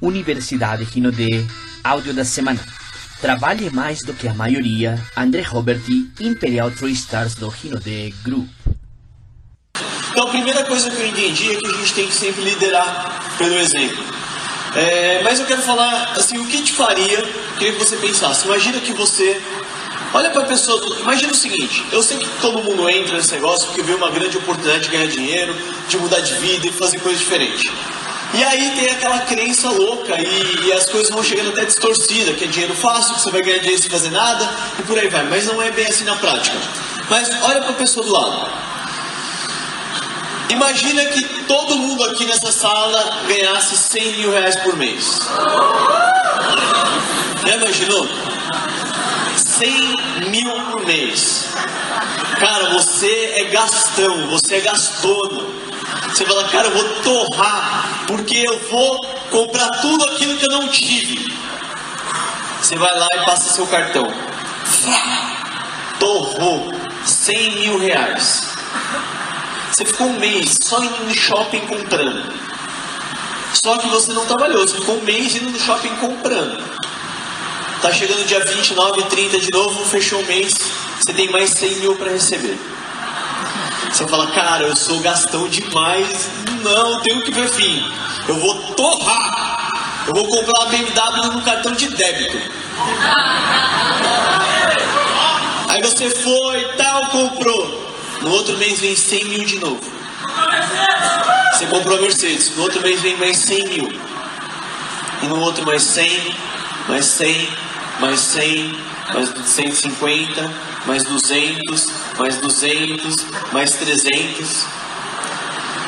Universidade Rinode, áudio da semana. Trabalhe mais do que a maioria, André Roberti, Imperial Three Stars do Rinode Group. Então, a primeira coisa que eu entendi é que a gente tem que sempre liderar pelo exemplo. É, mas eu quero falar assim, o que te faria, queria que você pensasse. Imagina que você olha para a pessoa, imagina o seguinte, eu sei que todo mundo entra nesse negócio porque vê uma grande oportunidade de ganhar dinheiro, de mudar de vida e fazer coisas diferentes. E aí tem aquela crença louca e, e, as coisas vão chegando até distorcida, que é dinheiro fácil, que você vai ganhar dinheiro sem fazer nada e por aí vai. Mas não é bem assim na prática. Mas olha para a pessoa do lado. Imagina que todo mundo aqui nessa sala ganhasse 100 mil reais por mês. Já imaginou? 100 mil por mês. Cara, você é gastão, você é gastona. Você fala, cara, eu vou torrar, porque eu vou comprar tudo aquilo que eu não tive. Você vai lá e passa seu cartão. Torrou 100 mil reais. Você ficou um mês só indo no shopping comprando. Só que você não trabalhou, você ficou um mês indo no shopping comprando. Tá chegando dia 29, 30 de novo, fechou o mês, você tem mais 100 mil para receber. Você fala, cara, eu sou gastão demais. Não, tenho que ver fim. Eu vou torrar. Eu vou comprar uma BMW no cartão de débito. Aí você foi, tal, comprou. No outro mês vem 100 mil de novo. Você comprou a Mercedes. No outro mês vem mais 100 mil. E no outro mais 100, mais 100, mais 100, mais 150, mais 200, mais 200, mais 300.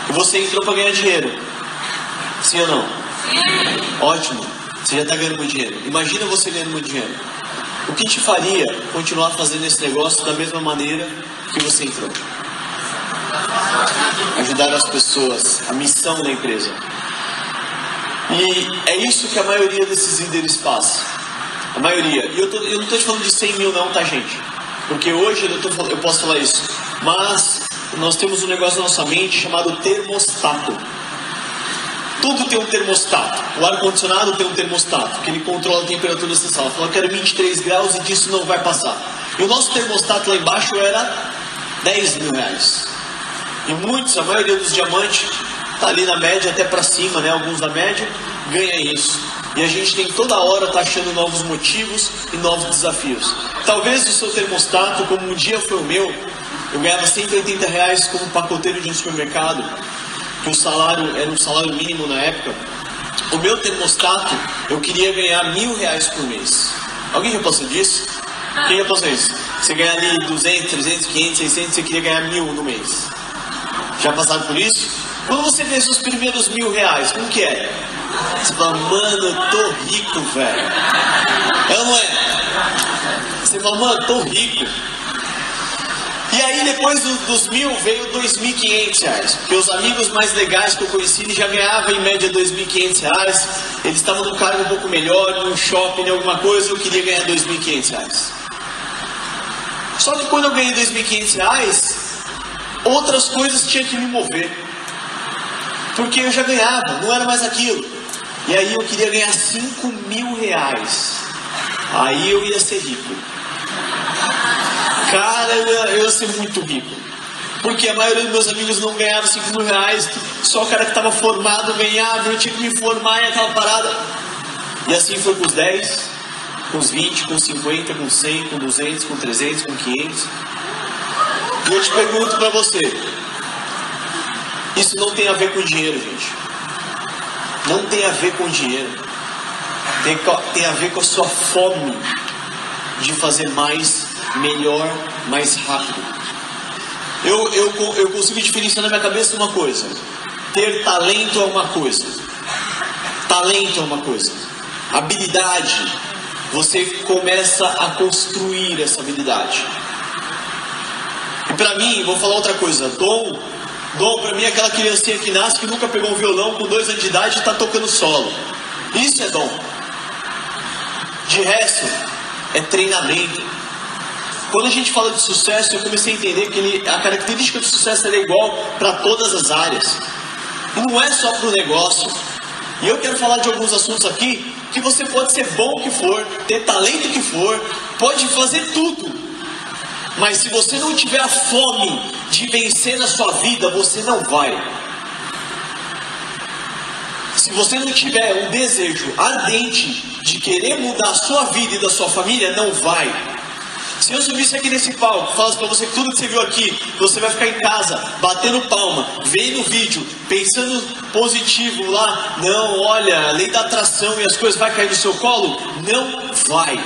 E você entrou para ganhar dinheiro. Sim ou não? Ótimo. Você já está ganhando muito dinheiro. Imagina você ganhando muito dinheiro. O que te faria continuar fazendo esse negócio da mesma maneira que você entrou? Ajudar as pessoas, a missão da empresa. E é isso que a maioria desses líderes passa. A maioria. E eu, tô, eu não estou te falando de 100 mil, não, tá, gente? Porque hoje eu, tô, eu posso falar isso. Mas nós temos um negócio na nossa mente chamado termostato. Tudo tem um termostato. O ar-condicionado tem um termostato, que ele controla a temperatura dessa sala. Fala, quero 23 graus e disso não vai passar. E o nosso termostato lá embaixo era 10 mil reais. E muitos, a maioria dos diamantes, está ali na média, até para cima, né? Alguns da média, ganha isso. E a gente tem toda hora tá achando novos motivos e novos desafios. Talvez o seu termostato, como um dia foi o meu, eu ganhava 180 reais como pacoteiro de um supermercado, que o salário era um salário mínimo na época. O meu termostato, eu queria ganhar mil reais por mês. Alguém já passou disso? Quem já passou isso? Você ganha ali 200, 300, 500, 600, você queria ganhar mil no mês. Já passaram por isso? Quando você vê seus primeiros mil reais, como que é? Você fala, mano, eu tô rico, velho. É ou não é? Você fala, mano, tô rico. E aí depois do, dos mil veio dois mil quinhentos reais. Os amigos mais legais que eu conheci já ganhavam em média dois mil quinhentos reais. Eles estavam num cargo um pouco melhor, num shopping, em alguma coisa, eu queria ganhar dois mil quinhentos reais. Só que quando eu ganhei dois mil quinhentos reais, outras coisas tinham que me mover. Porque eu já ganhava, não era mais aquilo. E aí eu queria ganhar 5 mil reais. Aí eu ia ser rico. Cara, eu ia, eu ia ser muito rico. Porque a maioria dos meus amigos não ganhavam 5 mil reais, só o cara que estava formado ganhava, eu tinha que me formar em aquela parada. E assim foi com os 10, com os 20, com os 50, com 100, com 200, com 300, com 500. E eu te pergunto para você: isso não tem a ver com dinheiro, gente. Não tem a ver com dinheiro. Tem, tem a ver com a sua fome de fazer mais, melhor, mais rápido. Eu, eu, eu consigo diferenciar na minha cabeça uma coisa: ter talento é uma coisa, talento é uma coisa, habilidade, você começa a construir essa habilidade. E para mim, vou falar outra coisa: dom Dom para mim é aquela criancinha que nasce que nunca pegou um violão com dois anos de idade e está tocando solo. Isso é dom. De resto, é treinamento. Quando a gente fala de sucesso, eu comecei a entender que ele, a característica do sucesso é igual para todas as áreas. Não é só para o negócio, E eu quero falar de alguns assuntos aqui que você pode ser bom que for, ter talento que for, pode fazer tudo. Mas se você não tiver a fome de vencer na sua vida, você não vai. Se você não tiver um desejo ardente de querer mudar a sua vida e da sua família, não vai. Se eu subisse aqui nesse palco, falasse para você tudo que você viu aqui, você vai ficar em casa, batendo palma, vendo o vídeo, pensando positivo lá, não, olha, lei da atração e as coisas vai cair no seu colo, não vai.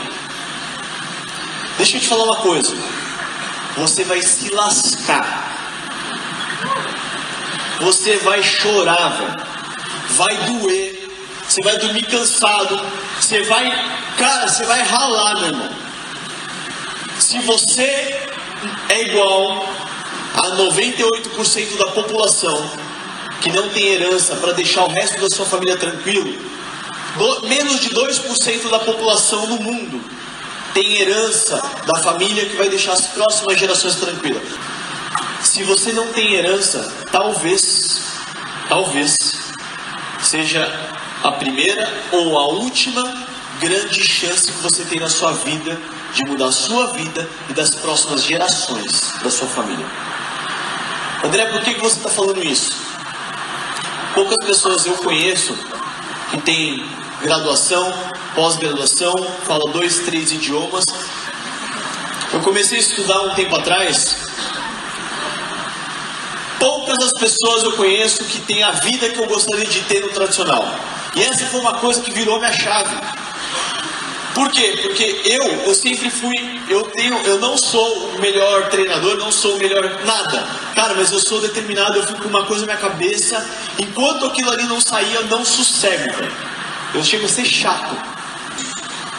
Deixa eu te falar uma coisa. Você vai se lascar. Você vai chorar, vai doer, você vai dormir cansado, você vai, cara, você vai ralar, meu irmão. Se você é igual a 98% da população que não tem herança para deixar o resto da sua família tranquilo, do, menos de 2% da população no mundo tem herança da família que vai deixar as próximas gerações tranquilas. Se você não tem herança, talvez, talvez seja a primeira ou a última grande chance que você tem na sua vida de mudar a sua vida e das próximas gerações da sua família. André, por que, você está falando isso? Poucas pessoas eu conheço que têm graduação, pós-graduação, falam dois, três idiomas. Eu comecei a estudar um tempo atrás Poucas as pessoas eu conheço que têm a vida que eu gostaria de ter no tradicional. E essa foi uma coisa que virou minha chave. Por quê? Porque eu, eu sempre fui, eu tenho, eu não sou o melhor treinador, não sou o melhor nada. Cara, mas eu sou determinado, eu fico com uma coisa na minha cabeça, enquanto aquilo ali não sair, eu não sossego, velho. Eu chego a ser chato.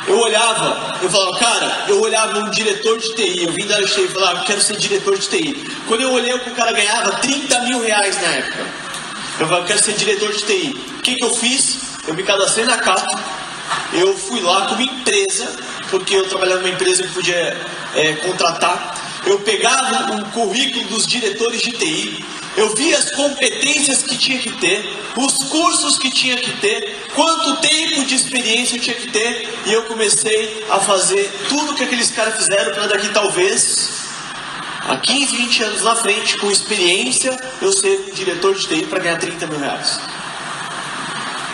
Eu olhava, eu falava, cara, eu olhava um diretor de TI, eu vim da área de TI e falava, quero ser diretor de TI. Quando eu olhei o que o cara ganhava, 30 mil reais na época. Eu falava, quero ser diretor de TI. O que, que eu fiz? Eu me cadastrei na Cato, eu fui lá com uma empresa, porque eu trabalhava numa empresa que podia é, contratar. Eu pegava um currículo dos diretores de TI, eu vi as competências que tinha que ter, os cursos que tinha que ter, quanto tempo de experiência eu tinha que ter, e eu comecei a fazer tudo que aqueles caras fizeram para daqui talvez, há 15, 20 anos na frente, com experiência, eu ser diretor de TI para ganhar 30 mil reais.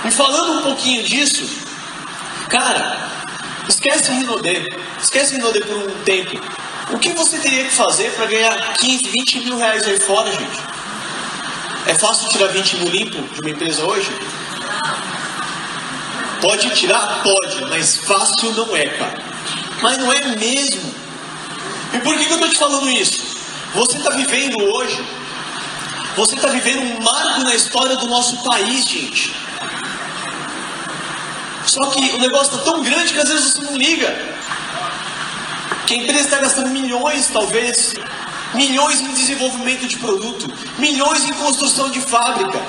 E falando um pouquinho disso, cara, esquece Rinodê, esquece Rinodê por um tempo. O que você teria que fazer para ganhar 15, 20 mil reais aí fora, gente? É fácil tirar 20 mil limpo de uma empresa hoje? Pode tirar? Pode, mas fácil não é, cara. Mas não é mesmo. E por que, que eu estou te falando isso? Você está vivendo hoje, você está vivendo um marco na história do nosso país, gente. Só que o negócio está tão grande que às vezes você não liga. Que a empresa está gastando milhões, talvez, milhões em desenvolvimento de produto, milhões em construção de fábrica.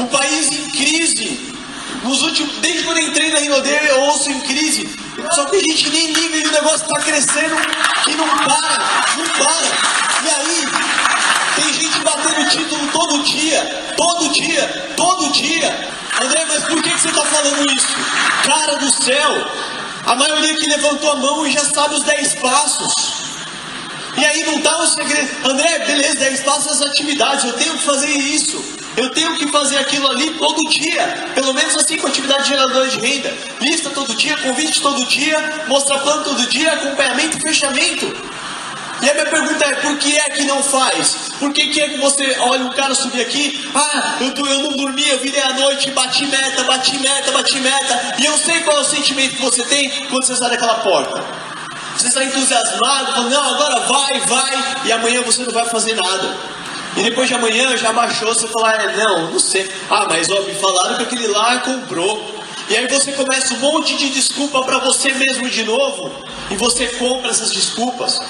O país em crise. Nos últimos, desde quando eu entrei na Rinodê, eu ouço em crise. Só que a gente nem liga e o negócio está crescendo e não para, não para. E aí, tem gente batendo título todo dia, todo dia, todo dia. André, mas por que, que você está falando isso? Cara do céu, a maioria que levantou a mão já sabe os 10 passos. E aí não está o segredo. André, beleza, é espaço as atividades, eu tenho que fazer isso. Eu tenho que fazer aquilo ali todo dia. Pelo menos assim com atividade geradora de renda. Lista todo dia, convite todo dia, mostra plano todo dia, acompanhamento e fechamento. E a minha pergunta é, por que é que não faz? Por que, que é que você olha um cara subir aqui, ah, eu, eu não dormi, eu virei à noite, bati meta, bati meta, bati meta, e eu sei qual é o sentimento que você tem quando você sai daquela porta. Você está entusiasmado, falando, não, agora vai, vai, e amanhã você não vai fazer nada. E depois de amanhã já baixou, você fala, é, não, não sei. Ah, mas ó, me falaram que aquele lá comprou. E aí você começa um monte de desculpa para você mesmo de novo, e você compra essas desculpas.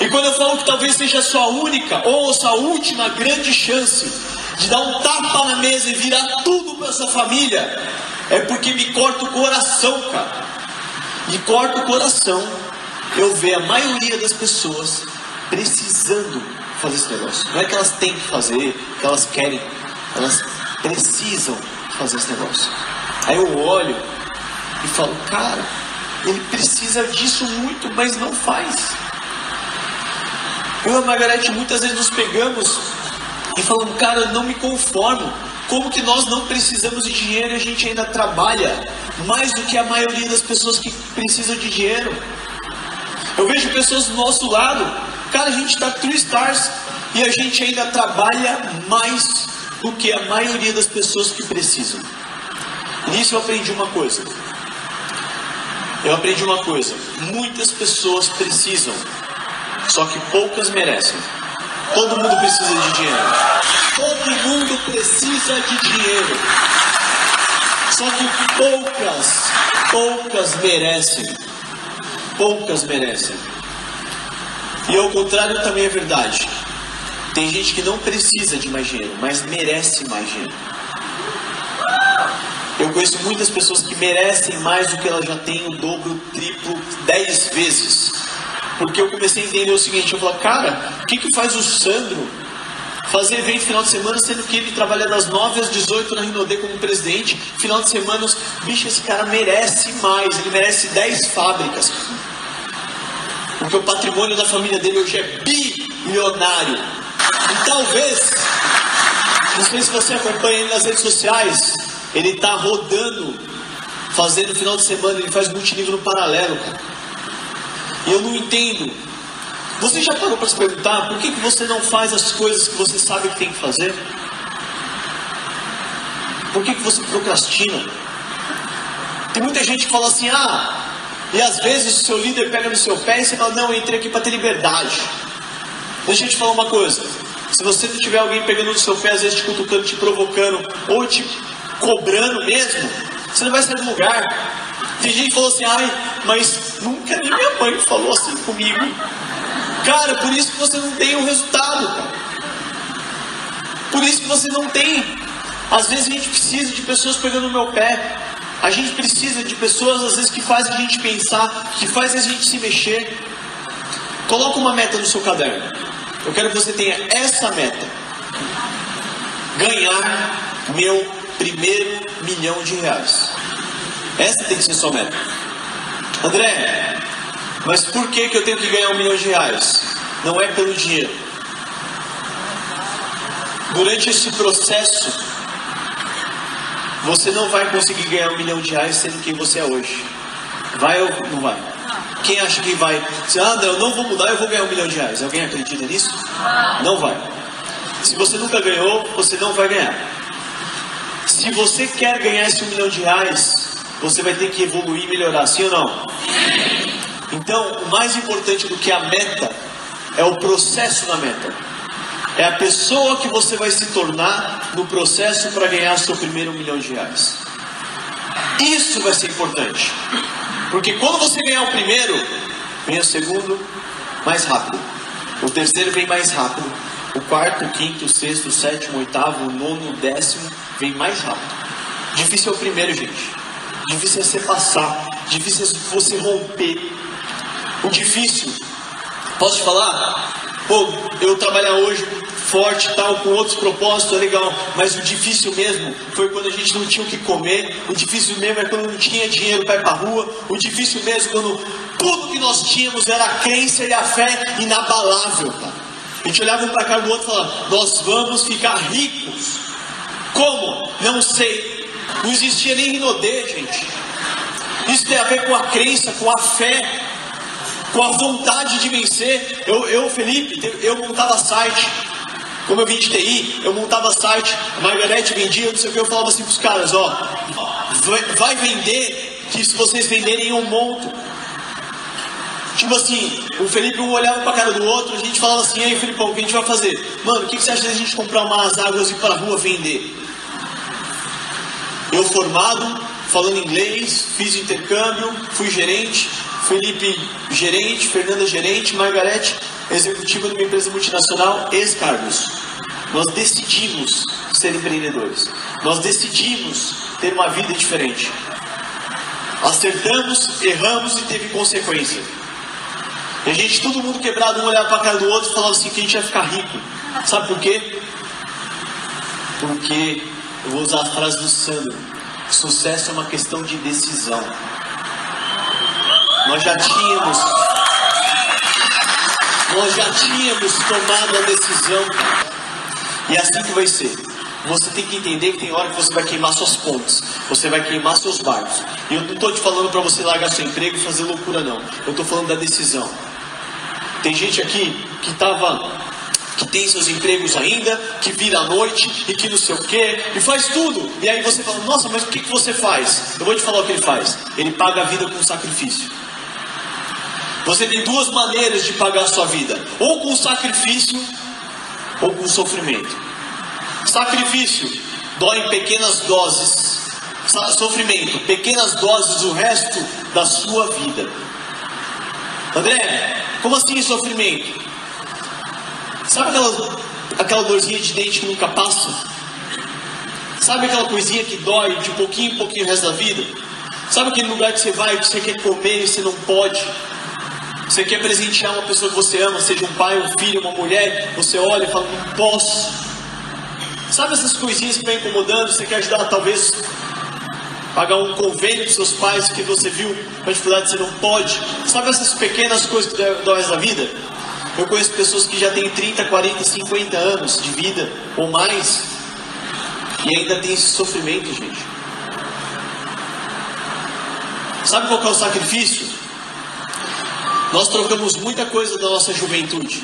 E quando eu falo que talvez seja a sua única ou a sua última grande chance de dar um tapa na mesa e virar tudo para essa família, é porque me corta o coração, cara. Me corta o coração eu ver a maioria das pessoas precisando fazer esse negócio. Não é que elas têm que fazer, que elas querem, elas precisam fazer esse negócio. Aí eu olho e falo, cara, ele precisa disso muito, mas não faz. Eu e a Margarete muitas vezes nos pegamos e falamos, cara, eu não me conformo. Como que nós não precisamos de dinheiro e a gente ainda trabalha mais do que a maioria das pessoas que precisam de dinheiro? Eu vejo pessoas do nosso lado, cara, a gente está true stars e a gente ainda trabalha mais do que a maioria das pessoas que precisam. Nisso eu aprendi uma coisa. Eu aprendi uma coisa. Muitas pessoas precisam, só que poucas merecem. Todo mundo precisa de dinheiro. Todo mundo precisa de dinheiro. Só que poucas, poucas merecem. Poucas merecem. E ao contrário também é verdade. Tem gente que não precisa de mais dinheiro, mas merece mais dinheiro. Eu conheço muitas pessoas que merecem mais do que elas já têm, o dobro, o triplo, dez vezes. Porque eu comecei a entender o seguinte, eu falo, cara, o que, que faz o Sandro fazer evento final de semana, sendo que ele trabalha das 9 às 18 na Rinodê como presidente, final de semana, bicho, esse cara merece mais, ele merece 10 fábricas. Porque o patrimônio da família dele hoje é bilionário. E talvez, não sei se você acompanha ele nas redes sociais, ele está rodando, fazendo final de semana, ele faz multinível no paralelo, cara. E eu não entendo. Você já parou para se perguntar por que, que você não faz as coisas que você sabe que tem que fazer? Por que, que você procrastina? Tem muita gente que fala assim, ah, e às vezes o seu líder pega no seu pé e você fala, não, eu entrei aqui para ter liberdade. Deixa eu te falar uma coisa. Se você não tiver alguém pegando no seu pé, às vezes te cutucando, te provocando, ou te cobrando mesmo, você não vai sair do lugar. Tem gente que falou assim, ai, mas nunca nem minha mãe falou assim comigo. Cara, por isso que você não tem o resultado. Por isso que você não tem. Às vezes a gente precisa de pessoas pegando no meu pé. A gente precisa de pessoas, às vezes, que fazem a gente pensar, que fazem a gente se mexer. Coloca uma meta no seu caderno. Eu quero que você tenha essa meta. Ganhar meu primeiro milhão de reais. Essa tem que ser sua meta. André, mas por que, que eu tenho que ganhar um milhão de reais? Não é pelo dinheiro. Durante esse processo, você não vai conseguir ganhar um milhão de reais sendo quem você é hoje. Vai ou não vai? Quem acha que vai? Se, ah, não, eu não vou mudar, eu vou ganhar um milhão de reais. Alguém acredita nisso? Não vai. Se você nunca ganhou, você não vai ganhar. Se você quer ganhar esse um milhão de reais, você vai ter que evoluir e melhorar, sim ou não? Então, o mais importante do que a meta é o processo na meta. É a pessoa que você vai se tornar no processo para ganhar seu primeiro milhão de reais. Isso vai ser importante. Porque quando você ganhar o primeiro, vem o segundo mais rápido. O terceiro vem mais rápido. O quarto, o quinto, o sexto, o sétimo, o oitavo, o nono, o décimo vem mais rápido. Difícil é o primeiro, gente. Difícil é você passar. Difícil é você romper. O difícil, posso te falar? Pô, eu trabalhar hoje forte tal, com outros propósitos, é legal. Mas o difícil mesmo foi quando a gente não tinha o que comer. O difícil mesmo é quando não tinha dinheiro para ir para rua. O difícil mesmo quando tudo que nós tínhamos era a crença e a fé inabalável, cara. A gente olhava um para cá do outro e falava, nós vamos ficar ricos. Como? Não sei. Não existia nem Rinodê, gente. Isso tem a ver com a crença, com a fé, com a vontade de vencer. Eu, eu Felipe, eu montava site. Como eu vim de TI, eu montava site, a Margarete vendia, não sei o que, eu falava assim para os caras, ó, vai, vender, que se vocês venderem eu monto. Tipo assim, o Felipe um olhava para a cara do outro, a gente falava assim, aí Felipão, o que a gente vai fazer? Mano, o que, que você acha de a gente comprar umas águas e ir para a rua vender? Eu formado, falando inglês, fiz intercâmbio, fui gerente, Felipe gerente, Fernanda gerente, Margarete executiva de uma empresa multinacional, ex-cargos. Nós decidimos ser empreendedores. Nós decidimos ter uma vida diferente. Acertamos, erramos e teve consequência. E a gente, todo mundo quebrado, um olhava para a cara do outro e falava assim que a gente ia ficar rico. Sabe por quê? Porque Eu vou usar a frase do Sandro. Sucesso é uma questão de decisão. Nós já tínhamos nós já tínhamos tomado a decisão. E é assim que vai ser. Você tem que entender que tem hora que você vai queimar suas pontes, você vai queimar seus barcos. E eu não estou te falando para você largar seu emprego e fazer loucura, não. Eu estou falando da decisão. Tem gente aqui que estava que tem seus empregos ainda, que vira à noite e que não sei o que, e faz tudo. E aí você fala, nossa, mas o que, que você faz? Eu vou te falar o que ele faz. Ele paga a vida com sacrifício. Você tem duas maneiras de pagar a sua vida: ou com sacrifício, ou com sofrimento. Sacrifício dói em pequenas doses. Sofrimento, pequenas doses do resto da sua vida. André, como assim sofrimento? Sabe aquela, aquela dorzinha de dente que nunca passa? Sabe aquela coisinha que dói de pouquinho em pouquinho o resto da vida? Sabe aquele lugar que você vai, que você quer comer e você não pode? Você quer presentear uma pessoa que você ama, seja um pai, um filho, uma mulher, você olha e fala, não posso. Sabe essas coisinhas que vem incomodando? Você quer ajudar, talvez, pagar um convênio para seus pais que você viu uma dificuldade, você não pode. Sabe essas pequenas coisas que dão da vida? Eu conheço pessoas que já têm 30, 40, 50 anos de vida ou mais e ainda tem esse sofrimento, gente. Sabe qual é o sacrifício? Nós trocamos muita coisa da nossa juventude.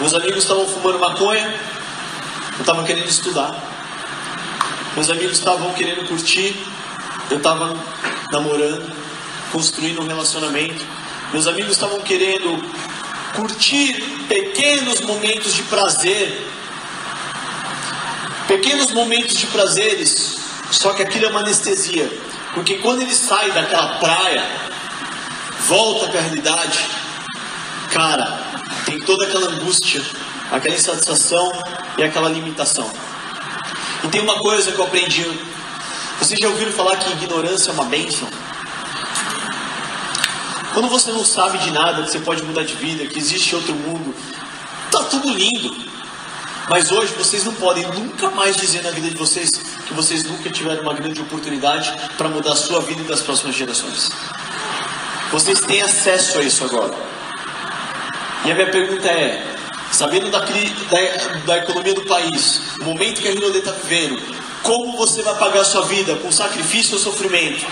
Meus amigos estavam fumando maconha, eu estava querendo estudar. Meus amigos estavam querendo curtir, eu estava namorando, construindo um relacionamento. Meus amigos estavam querendo curtir pequenos momentos de prazer, pequenos momentos de prazeres, só que aquilo é uma anestesia, porque quando ele sai daquela praia, volta para a realidade, cara, tem toda aquela angústia, aquela insatisfação e aquela limitação. E tem uma coisa que eu aprendi. Vocês já ouviram falar que ignorância é uma bênção? Quando você não sabe de nada, que você pode mudar de vida, que existe outro mundo, tá tudo lindo. Mas hoje vocês não podem nunca mais dizer na vida de vocês que vocês nunca tiveram uma grande oportunidade para mudar a sua vida e das próximas gerações. Vocês têm acesso a isso agora. E a minha pergunta é: sabendo da, da, da economia do país, o momento que a Rinode está vivendo, como você vai pagar a sua vida? Com sacrifício ou sofrimento?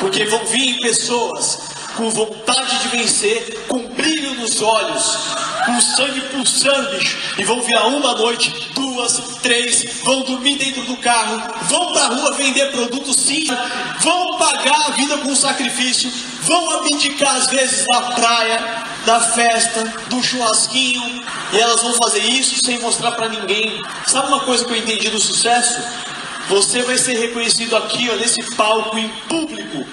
Porque vão vir pessoas com vontade de vencer, com brilho nos olhos, com sangue pulsando, e vão virar uma noite, duas, três, vão dormir dentro do carro, vão pra rua vender produtos sim, vão pagar a vida com sacrifício, vão abdicar às vezes da praia, da festa, do churrasquinho, e elas vão fazer isso sem mostrar para ninguém. Sabe uma coisa que eu entendi do sucesso? Você vai ser reconhecido aqui, ó, nesse palco em público,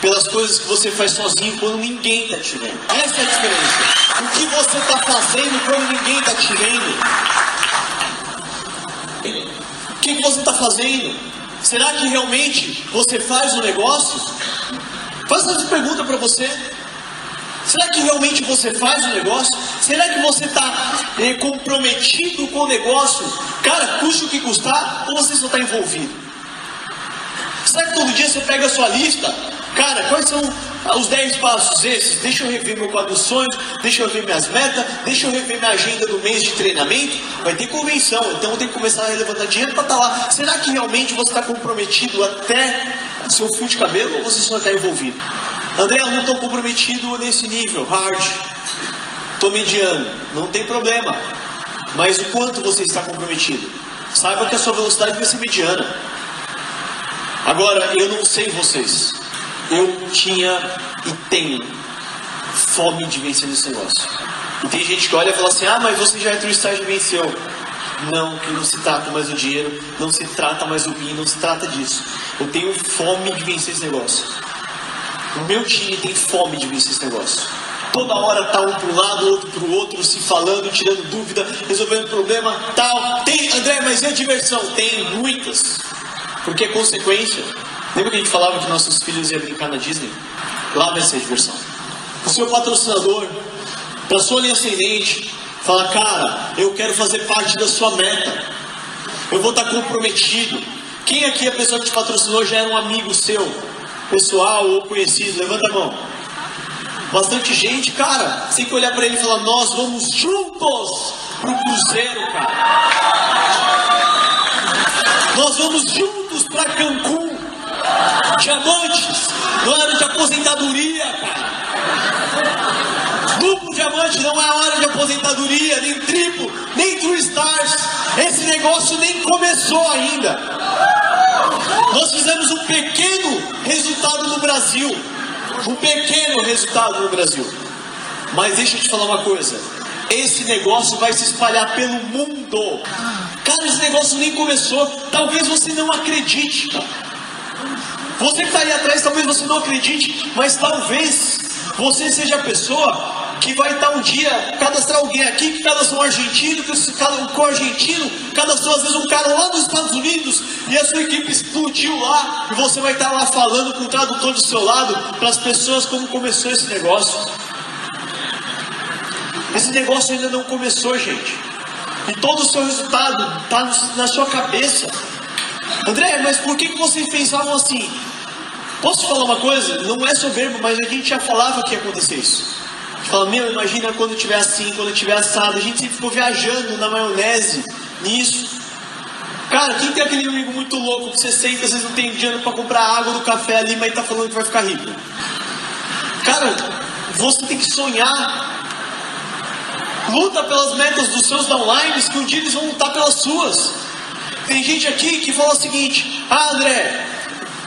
pelas coisas que você faz sozinho quando ninguém está te vendo. Essa é a diferença. O que você está fazendo quando ninguém está te vendo? O que, você está fazendo? Será que realmente você faz o negócio? Faça essa pergunta para você. Será que realmente você faz o negócio? Será que você está é, comprometido com o negócio? Cara, custe o que custar ou você só está envolvido? Será que todo dia você pega a sua lista Cara, quais são os 10 passos esses? Deixa eu rever meu quadro de sonhos, deixa eu ver minhas metas, deixa eu rever minha agenda do mês de treinamento. Vai ter convenção, então eu tenho que começar a levantar dinheiro para estar tá lá. Será que realmente você está comprometido até seu fio de cabelo ou você só está envolvido? André, eu não estou comprometido nesse nível, hard. Estou mediano, não tem problema. Mas o quanto você está comprometido? Saiba que a sua velocidade vai ser mediana. Agora, eu não sei vocês eu tinha e tenho fome de vencer nesse negócio. E tem gente que olha e fala assim: ah, mas você já entrou no estágio e venceu. Não, que não se trata mais do dinheiro, não se trata mais do bem, não se trata disso. Eu tenho fome de vencer esse negócio. O meu time tem fome de vencer esse negócio. Toda hora tá um para um lado, outro para o outro, se falando, tirando dúvida, resolvendo problema, tal. Tem, André, mas a diversão? Tem muitas. Porque é consequência. Lembra que a gente falava que nossos filhos iam brincar na Disney? Lá vai ser diversão. O seu patrocinador, para sua linha ascendente, fala: Cara, eu quero fazer parte da sua meta. Eu vou estar comprometido. Quem aqui, a pessoa que te patrocinou, já era um amigo seu, pessoal ou conhecido? Levanta a mão. Bastante gente, cara. Tem que olhar para ele e falar: Nós vamos juntos pro Cruzeiro, cara. Nós vamos juntos para Cancún. Diamantes, não é hora de aposentadoria, cara. Duplo diamante não é hora de aposentadoria, nem triplo, nem true stars. Esse negócio nem começou ainda. Nós fizemos um pequeno resultado no Brasil. Um pequeno resultado no Brasil. Mas deixa eu te falar uma coisa. Esse negócio vai se espalhar pelo mundo. Cara, esse negócio nem começou. Talvez você não acredite. Você que está aí atrás, talvez você não acredite, mas talvez você seja a pessoa que vai estar um dia cadastrar alguém aqui, que cadastrou um argentino, que cadastrou um argentino, cadastrou às vezes um cara lá nos Estados Unidos e a sua equipe explodiu lá e você vai estar lá falando com o tradutor do seu lado para as pessoas como começou esse negócio. Esse negócio ainda não começou, gente. E todo o seu resultado está na sua cabeça. André, mas por que, que vocês pensavam assim? Posso falar uma coisa? Não é soberbo, mas a gente já falava que ia acontecer isso. A gente fala, meu, imagina quando tiver assim, quando tiver assado. A gente sempre ficou viajando na maionese, nisso. Cara, quem tem aquele amigo muito louco que você senta, vezes não tem dinheiro para comprar água no café ali, mas tá falando que vai ficar rico? Cara, você tem que sonhar. Luta pelas metas dos seus downlines, que um dia eles vão lutar pelas suas. Tem gente aqui que fala o seguinte: Ah, André,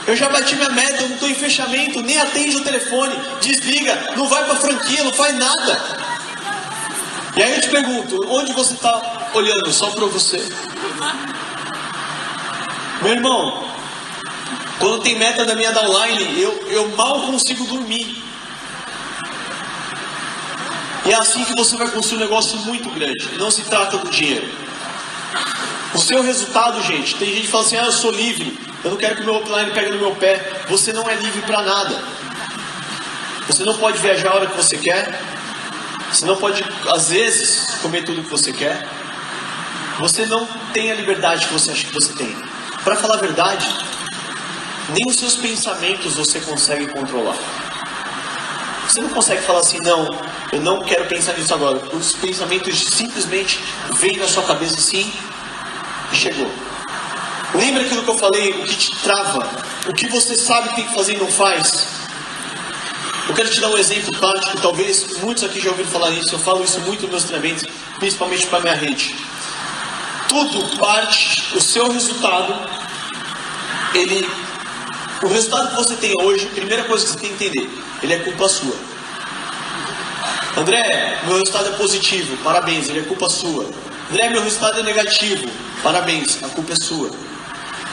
eu já bati minha meta, eu não estou em fechamento, nem atende o telefone, desliga, não vai para franquia, não faz nada. E aí eu te pergunto, onde você está olhando? Só para você? Meu irmão, quando tem meta da minha downline, eu, eu mal consigo dormir. E é assim que você vai construir um negócio muito grande. Não se trata do dinheiro. O seu resultado, gente, tem gente que fala assim: ah, eu sou livre, eu não quero que o meu upline pegue no meu pé. Você não é livre para nada. Você não pode viajar a hora que você quer. Você não pode, às vezes, comer tudo que você quer. Você não tem a liberdade que você acha que você tem. Para falar a verdade, nem os seus pensamentos você consegue controlar. Você não consegue falar assim, não, eu não quero pensar nisso agora. Os pensamentos simplesmente vêm na sua cabeça assim chegou. Lembra aquilo que eu falei, o que te trava, o que você sabe que tem que fazer e não faz? Eu quero te dar um exemplo prático, talvez muitos aqui já ouviram falar isso, eu falo isso muito nos meus treinamentos, principalmente para a minha rede. Tudo parte, o seu resultado, ele, o resultado que você tem hoje, a primeira coisa que você tem que entender, ele é culpa sua. André, meu resultado é positivo, parabéns, ele é culpa sua. André, meu resultado é negativo, parabéns, a culpa é sua.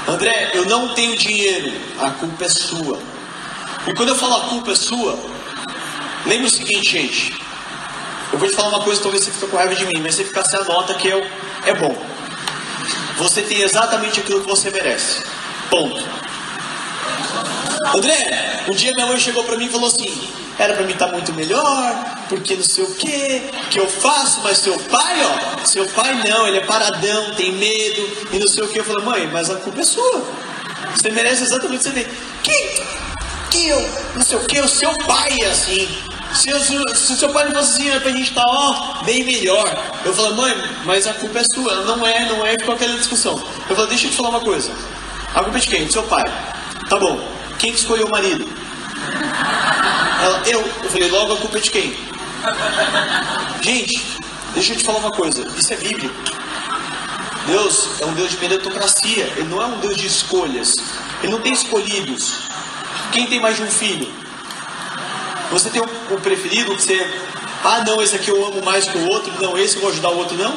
André, eu não tenho dinheiro, a culpa é sua. E quando eu falo a culpa é sua, lembre o seguinte, gente. Eu vou te falar uma coisa, talvez você fique com raiva de mim, mas se ficar sem a nota que é, é bom. Você tem exatamente aquilo que você merece. Ponto. André, um dia minha mãe chegou para mim e falou assim: era para mim estar tá muito melhor, porque não sei o que, que eu faço, mas seu pai, ó, seu pai não, ele é paradão, tem medo, e não sei o que. Eu falei, mãe, mas a culpa é sua. Você merece exatamente o que você tem. Que, que eu, não sei o que, o seu pai é assim. Se, se, se seu pai não fosse assim, pra gente tá, ó, bem melhor. Eu falei, mãe, mas a culpa é sua. Não é, não é, ficou aquela discussão. Eu falei, deixa eu te falar uma coisa. A culpa é de quem? Do seu pai. Tá bom. Quem escolheu o marido? Ela, eu. Eu falei, logo a culpa é de quem? Gente, deixa eu te falar uma coisa. Isso é bíblico. Deus é um Deus de meritocracia. Ele não é um Deus de escolhas. Ele não tem escolhidos. Quem tem mais de um filho? Você tem um, um preferido que você. Ah, não, esse aqui eu amo mais que o outro. Não, esse eu vou ajudar o outro. Não.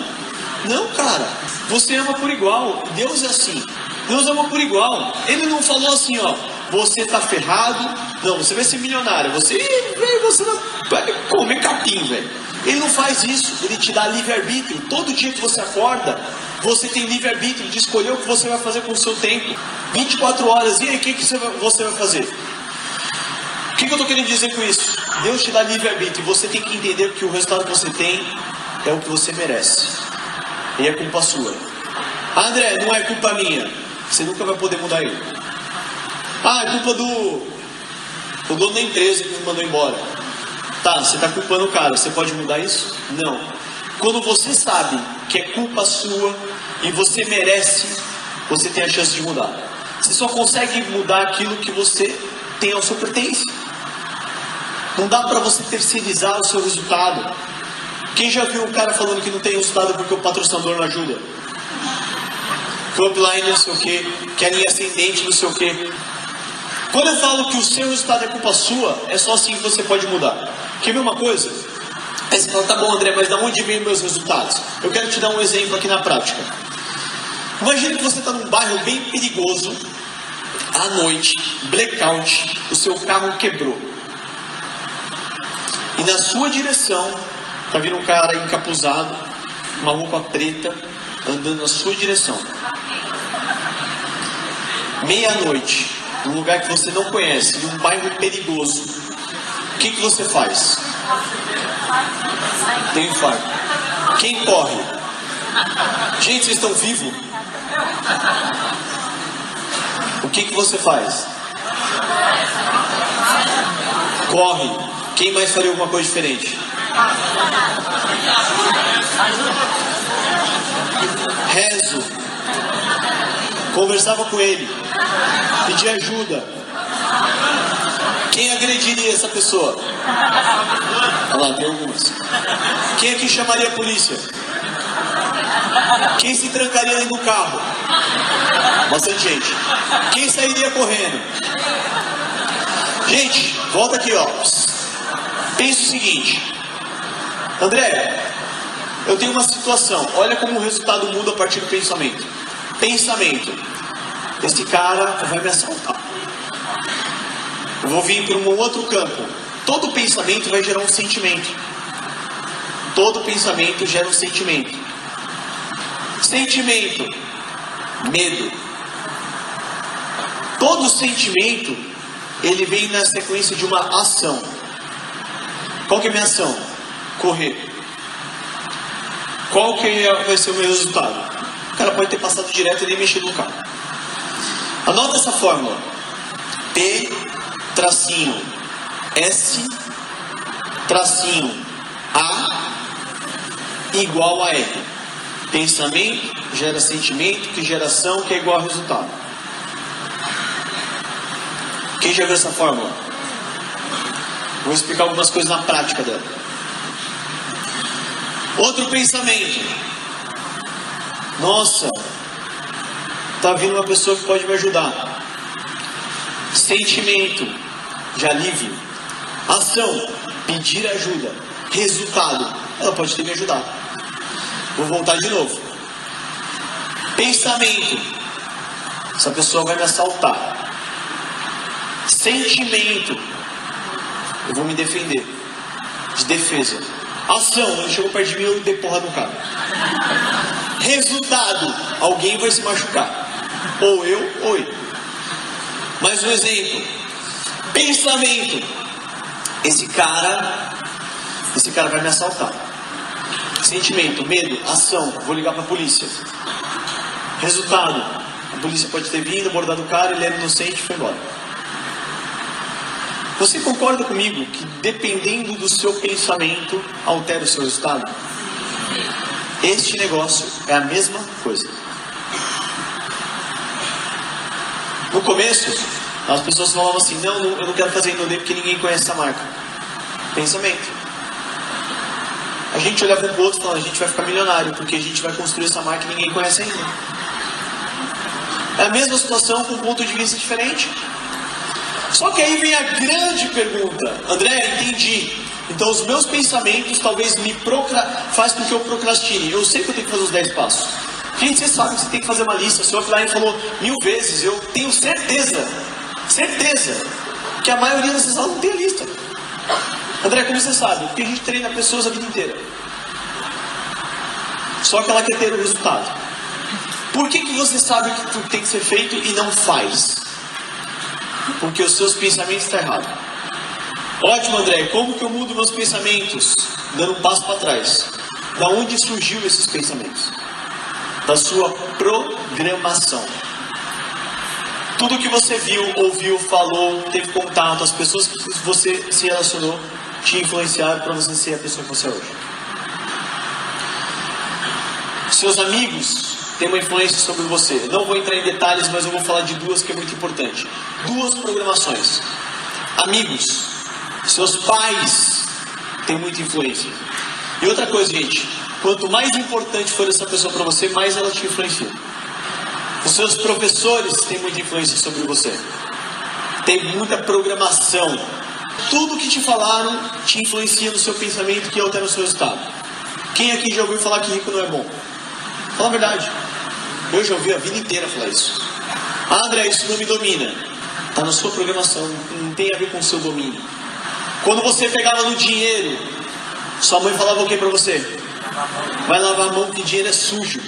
Não, cara. Você ama por igual. Deus é assim. Deus ama por igual. Ele não falou assim, ó você está ferrado. Não, você vai ser milionário. Você, você vai comer capim, velho. Ele não faz isso. Ele te dá livre-arbítrio. Todo dia que você acorda, você tem livre-arbítrio de escolher o que você vai fazer com o seu tempo. 24 horas. E aí, o que, que você vai fazer? O que, que eu estou querendo dizer com isso? Deus te dá livre-arbítrio. Você tem que entender que o resultado que você tem é o que você merece. E é culpa sua. André, não é culpa minha. Você nunca vai poder mudar ele. Ah, é culpa do o dono da empresa que me mandou embora. Tá, você está culpando o cara, você pode mudar isso? Não. Quando você sabe que é culpa sua e você merece, você tem a chance de mudar. Você só consegue mudar aquilo que você tem ao seu pertence. Não dá para você terceirizar o seu resultado. Quem já viu o cara falando que não tem resultado porque o patrocinador não ajuda? Upline não sei o que, que a linha ascendente não sei o que. Quando eu falo que o seu resultado é culpa sua, é só assim que você pode mudar. Quer ver uma coisa? Aí você fala, tá bom André, mas da onde vem meus resultados? Eu quero te dar um exemplo aqui na prática. Imagina que você está num bairro bem perigoso, à noite, blackout, o seu carro quebrou. E na sua direção está vindo um cara encapuzado, uma roupa preta, andando na sua direção. Meia-noite, num lugar que você não conhece, num bairro perigoso, o que, que você faz? Tem infarto. Quem corre? Gente, vocês estão vivos? O que, que você faz? Corre. Quem mais faria alguma coisa diferente? Rezo. Conversava com ele pedir ajuda. Quem agrediria essa pessoa? Olha lá, tem algumas. Quem aqui chamaria a polícia? Quem se trancaria dentro do carro? Bastante gente. Quem sairia correndo? Gente, volta aqui, ó. Pensa o seguinte. André, eu tenho uma situação. Olha como o resultado muda a partir do pensamento. Pensamento. Este cara vai me assaltar. Eu vou vir para um outro campo. Todo pensamento vai gerar um sentimento. Todo pensamento gera um sentimento. Sentimento, medo. Todo sentimento, ele vem na sequência de uma ação. Qual que é a minha ação? Correr. Qual que é, vai ser o meu resultado? O cara pode ter passado direto e nem mexido no carro. Anota essa fórmula. P tracinho S tracinho A igual a R. Pensamento gera sentimento, que geração que é igual a resultado. Quem já viu essa fórmula? Vou explicar algumas coisas na prática dela. Outro pensamento. Nossa, Está vindo uma pessoa que pode me ajudar. Sentimento de alívio. Ação, pedir ajuda. Resultado, ela pode ter me ajudado. Vou voltar de novo. Pensamento, essa pessoa vai me assaltar. Sentimento, eu vou me defender. De defesa. Ação, ele chegou perto de mim eu dei porra no cara. Resultado, alguém vai se machucar. Ou eu, ou ele. Mais um exemplo. Pensamento. Esse cara, esse cara vai me assaltar. Sentimento, medo, ação, vou ligar para a polícia. Resultado, a polícia pode ter vindo, abordado o cara, ele era inocente e foi embora. Você concorda comigo que dependendo do seu pensamento altera o seu resultado? Este negócio é a mesma coisa. No começo, as pessoas falavam assim: não, eu não quero fazer Inodê porque ninguém conhece essa marca. Pensamento. A gente olhava para o outro e falava: a gente vai ficar milionário porque a gente vai construir essa marca e ninguém conhece ainda. É a mesma situação com um ponto de vista diferente. Só que aí vem a grande pergunta: André, entendi. Então os meus pensamentos talvez me procra... faz com que eu procrastine. Eu sei que eu tenho que fazer os 10 passos. Gente, vocês sabem que você tem que fazer uma lista. O senhor offline falou mil vezes. Eu tenho certeza, certeza, que a maioria dessas aulas não tem lista. André, como você sabe? Porque a gente treina pessoas a vida inteira. Só que ela quer ter o resultado. Por que, que você sabe que tem que ser feito e não faz? Porque os seus pensamentos estão errados. Ótimo, André. Como que eu mudo meus pensamentos? Dando um passo para trás. Da onde surgiu esses pensamentos? Da sua programação. Tudo que você viu, ouviu, falou, teve contato, as pessoas que você se relacionou, te influenciaram para você ser a pessoa que você é hoje. Seus amigos têm uma influência sobre você. Não vou entrar em detalhes, mas eu vou falar de duas que é muito importante. Duas programações. Amigos, seus pais têm muita influência. E outra coisa, gente, quanto mais importante for essa pessoa para você, mais ela te influencia. Os seus professores têm muita influência sobre você. Tem muita programação. Tudo que te falaram te influencia no seu pensamento que altera o seu estado. Quem aqui já ouviu falar que rico não é bom? Fala a verdade. Eu já ouvi a vida inteira falar isso. André, isso não me domina. Está na sua programação, não tem a ver com o seu domínio. Quando você pegava no dinheiro, sua mãe falava o que para você? Vai lavar a mão que dinheiro é sujo.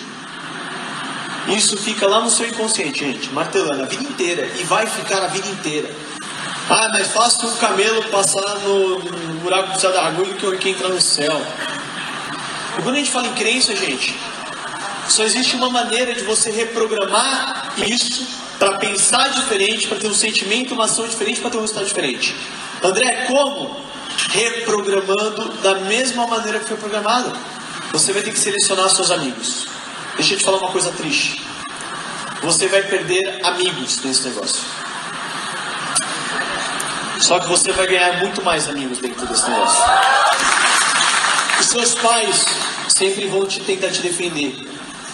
Isso fica lá no seu inconsciente, gente, martelando a vida inteira e vai ficar a vida inteira. Ah, mas faça um camelo passar no, no buraco do céu da agulha que eu que entrar no céu. E quando a gente fala em crença, gente, só existe uma maneira de você reprogramar isso para pensar diferente, para ter um sentimento, uma ação diferente, para ter um resultado diferente. André, como? Reprogramando da mesma maneira que foi programado. Você vai ter que selecionar seus amigos. Deixa eu te falar uma coisa triste. Você vai perder amigos nesse negócio. Só que você vai ganhar muito mais amigos dentro desse negócio. Os seus pais sempre vão te tentar te defender.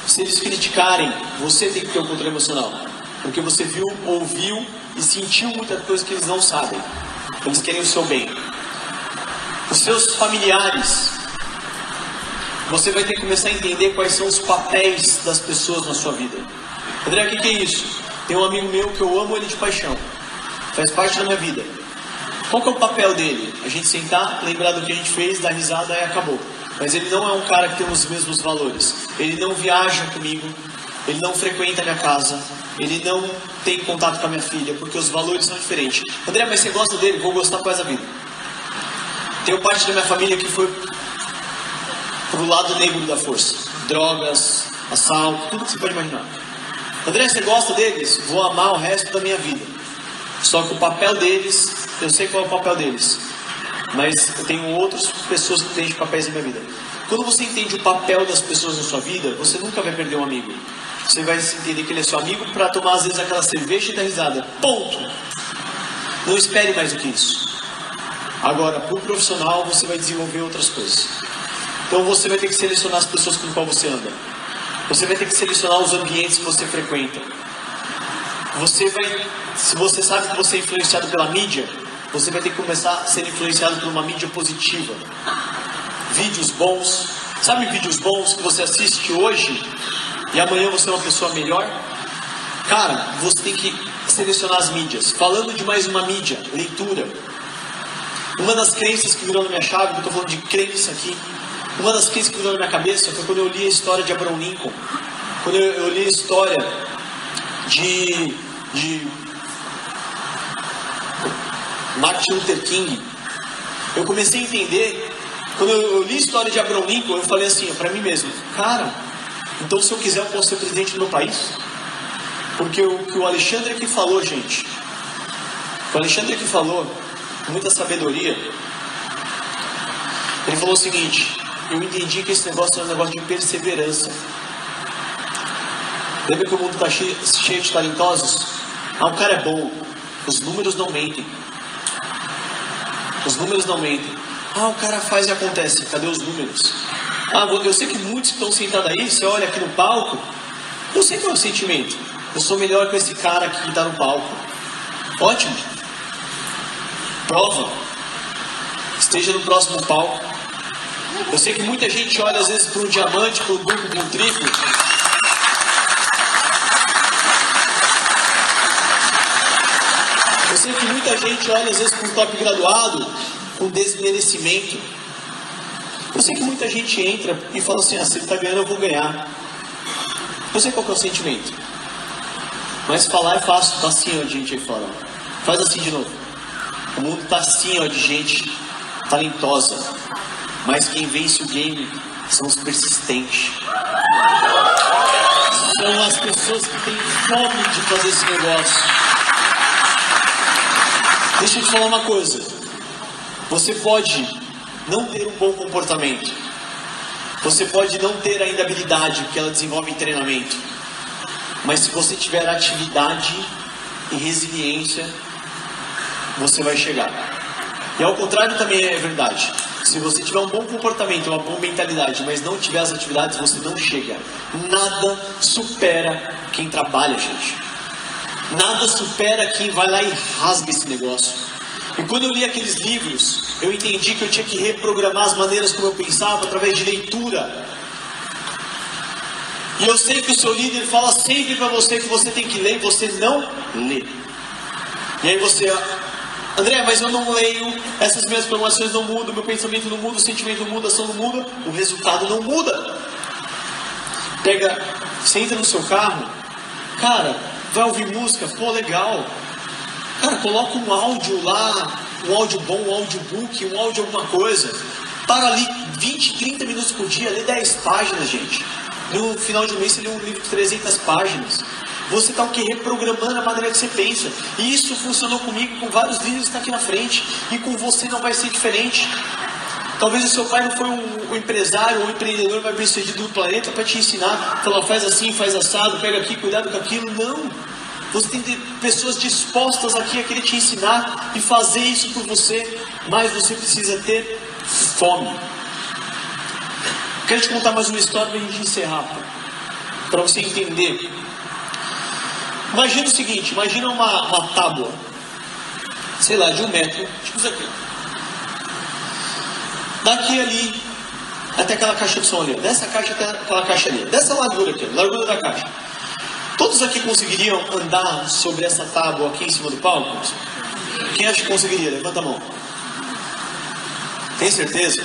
Se eles criticarem, você tem que ter o controle emocional. Porque você viu, ouviu e sentiu muita coisa que eles não sabem. Eles querem o seu bem. Os seus familiares você vai ter que começar a entender quais são os papéis das pessoas na sua vida. André, o que, é isso? Tem um amigo meu que eu amo ele de paixão. Faz parte da minha vida. Qual que é o papel dele? A gente sentar, lembrar do que a gente fez, dar risada e acabou. Mas ele não é um cara que tem os mesmos valores. Ele não viaja comigo, ele não frequenta a minha casa, ele não tem contato com a minha filha, porque os valores são diferentes. André, mas você gosta dele? Vou gostar quase a vida. Tenho parte da minha família que foi pro lado negro da força. Drogas, assalto, tudo que você pode imaginar. André, você gosta deles? Vou amar o resto da minha vida. Só que o papel deles, eu sei qual é o papel deles. Mas eu tenho outras pessoas que têm papéis na minha vida. Quando você entende o papel das pessoas na sua vida, você nunca vai perder um amigo. Você vai entender que ele é seu amigo para tomar às vezes aquela cerveja e dar risada. Ponto. Não espere mais do que isso. Agora, para o profissional, você vai desenvolver outras coisas. Então você vai ter que selecionar as pessoas com qual você anda. Você vai ter que selecionar os ambientes que você frequenta. Você vai, se você sabe que você é influenciado pela mídia, você vai ter que começar a ser influenciado por uma mídia positiva. Vídeos bons. Sabe vídeos bons que você assiste hoje e amanhã você é uma pessoa melhor? Cara, você tem que selecionar as mídias. Falando de mais uma mídia, leitura. Uma das crenças que virou na minha chave, eu estou falando de crença aqui, uma das coisas que veio na minha cabeça foi quando eu li a história de Abraham Lincoln. Quando eu, eu li a história de, de Martin Luther King. Eu comecei a entender, quando eu, eu li a história de Abraham Lincoln, eu falei assim para mim mesmo, cara, então se eu quiser eu posso ser presidente do meu país? Porque o que o Alexandre aqui falou, gente, o Alexandre aqui falou, com muita sabedoria, ele falou o seguinte, eu entendi que esse negócio é um negócio de perseverança. Lembra que o mundo está cheio, cheio de talentosos? Ah, o cara é bom. Os números não mentem. Os números não mentem. Ah, o cara faz e acontece. Cadê os números? Ah, eu sei que muitos estão sentados aí, você olha aqui no palco, eu sei qual é o sentimento. Eu sou melhor que esse cara que está no palco. Ótimo. Prova. Esteja no próximo palco. Eu sei que muita gente olha às vezes para um diamante, para um duplo, para um triplo. Eu sei que muita gente olha às vezes para um top graduado com desmerecimento. Eu sei que muita gente entra e fala assim, ah, se ele está ganhando, eu vou ganhar. Eu sei qual é o sentimento. Mas falar é fácil, tá assim ó, de gente aí fora. Faz assim de novo. O mundo tá assim ó, de gente talentosa, mas quem vence o game são os persistentes. são as pessoas que têm fome de fazer esse negócio. Deixa eu te falar uma coisa. Você pode não ter um bom comportamento. Você pode não ter ainda habilidade que ela desenvolve em treinamento. Mas se você tiver atividade e resiliência, você vai chegar. E ao contrário também é verdade. Se você tiver um bom comportamento, uma boa mentalidade, mas não tiver as atividades, você não chega. Nada supera quem trabalha, gente. Nada supera quem vai lá e rasga esse negócio. E quando eu li aqueles livros, eu entendi que eu tinha que reprogramar as maneiras como eu pensava através de leitura. E eu sei que o seu líder fala sempre para você que você tem que ler e você não lê. E aí você, André, mas eu não leio, essas minhas programações não mudam, meu pensamento não muda, o sentimento não muda, a ação não muda, o resultado não muda. Pega, você entra no seu carro, cara, vai ouvir música, pô, legal. Cara, coloca um áudio lá, um áudio bom, um audiobook, um áudio alguma coisa. Para ali 20, 30 minutos por dia, lê 10 páginas, gente. No final de mês você lê um livro de 300 páginas. Você está o que? Reprogramando a maneira que você pensa. E isso funcionou comigo, com vários líderes que estão tá aqui na frente. E com você não vai ser diferente. Talvez o seu pai não foi um, empresário ou um empreendedor mais bem sucedido do planeta para te ensinar, falar faz assim, faz assado, pega aqui, cuidado com aquilo. Não. Você tem pessoas dispostas aqui a querer te ensinar e fazer isso por você, mas você precisa ter fome. Quero te contar mais uma história para a gente encerrar, para você entender Imagina o seguinte, imagina uma, uma tábua, sei lá, de um metro, tipo isso aqui. Daqui ali até aquela caixa de som ali, dessa caixa até aquela caixa ali, dessa largura aqui, largura da caixa. Todos aqui conseguiriam andar sobre essa tábua aqui em cima do palco? Quem acha que conseguiria? Levanta a mão. Tem certeza?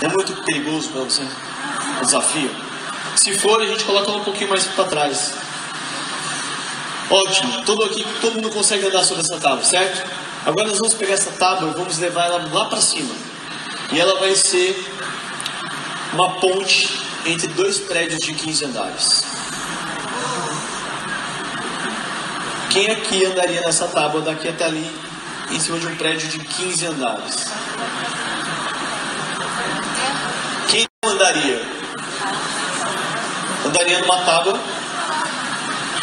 É muito perigoso para você? Um desafio? Se for, a gente coloca um pouquinho mais para trás. Ótimo, todo, aqui, todo mundo consegue andar sobre essa tábua, certo? Agora nós vamos pegar essa tábua e vamos levar ela lá para cima. E ela vai ser uma ponte entre dois prédios de 15 andares. Quem aqui andaria nessa tábua daqui até ali, em cima de um prédio de 15 andares? Quem andaria? Andaria numa tábua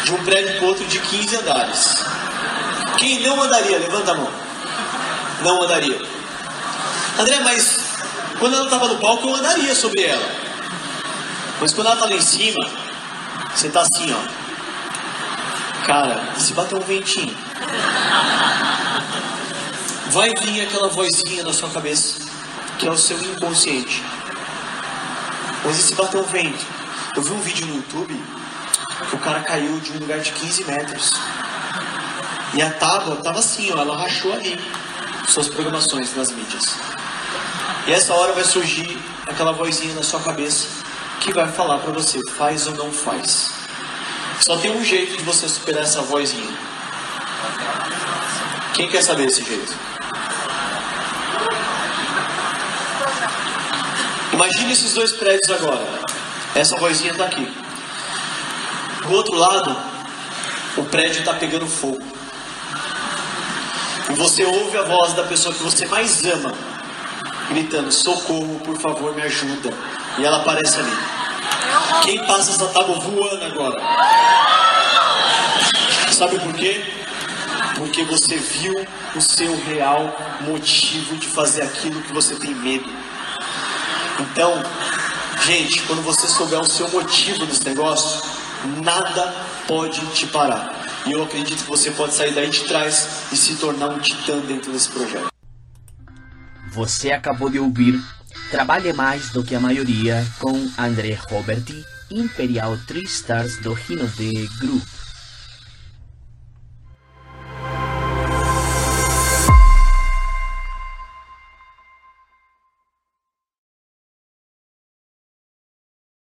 de um prédio para outro de 15 andares. Quem não andaria? Levanta a mão. Não andaria. André, mas quando ela estava no palco, eu andaria sobre ela. Mas quando ela está lá em cima, você está assim, ó. Cara, e se bater um ventinho? Vai vir aquela vozinha na sua cabeça, que é o seu inconsciente. Mas e se bater um vento? Eu vi um vídeo no YouTube que o cara caiu de um lugar de 15 metros. E a tábua estava assim, ó, ela rachou ali suas programações nas mídias. E essa hora vai surgir aquela vozinha na sua cabeça que vai falar para você, faz ou não faz. Só tem um jeito de você superar essa vozinha. Quem quer saber esse jeito? Imagine esses dois prédios agora. Essa vozinha está aqui. Do outro lado, o prédio está pegando fogo. E você ouve a voz da pessoa que você mais ama, gritando: Socorro, por favor, me ajuda. E ela aparece ali. Quem passa essa tábua voando agora? Sabe por quê? Porque você viu o seu real motivo de fazer aquilo que você tem medo. Então, gente, quando você souber o seu motivo nesse negócio, nada pode te parar. E eu acredito que você pode sair daí de trás e se tornar um titã dentro desse projeto. Você acabou de ouvir Trabalhe Mais do que a Maioria com André Roberti, Imperial 3 Stars do Rino de Group.